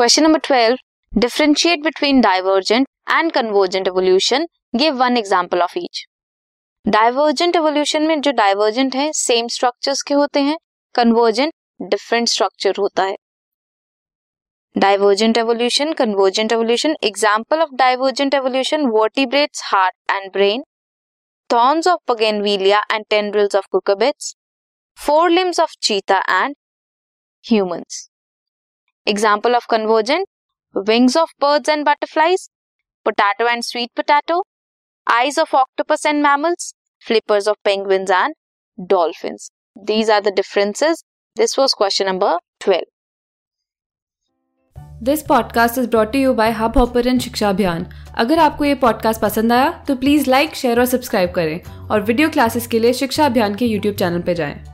Question number twelve differentiate between divergent and convergent evolution give one example of each divergent evolution में जो divergent है same structure के होते हैं. Convergent different structure होता है. Divergent evolution convergent evolution example of divergent evolution vertebrates heart and brain thorns of bougainvillea and tendrils of cucurbits forelimbs of cheetah and humans example of convergence wings of birds and butterflies potato and sweet potato eyes of octopus and mammals flippers of penguin and dolphin these are the differences this was question number twelve this podcast is brought you by Hubhopper and Shiksha Abhiyan अगर आपको ये podcast पसंद आया तो please like share और subscribe करें और video classes के लिए शिक्षा अभियान के यूट्यूब चैनल पर जाएँ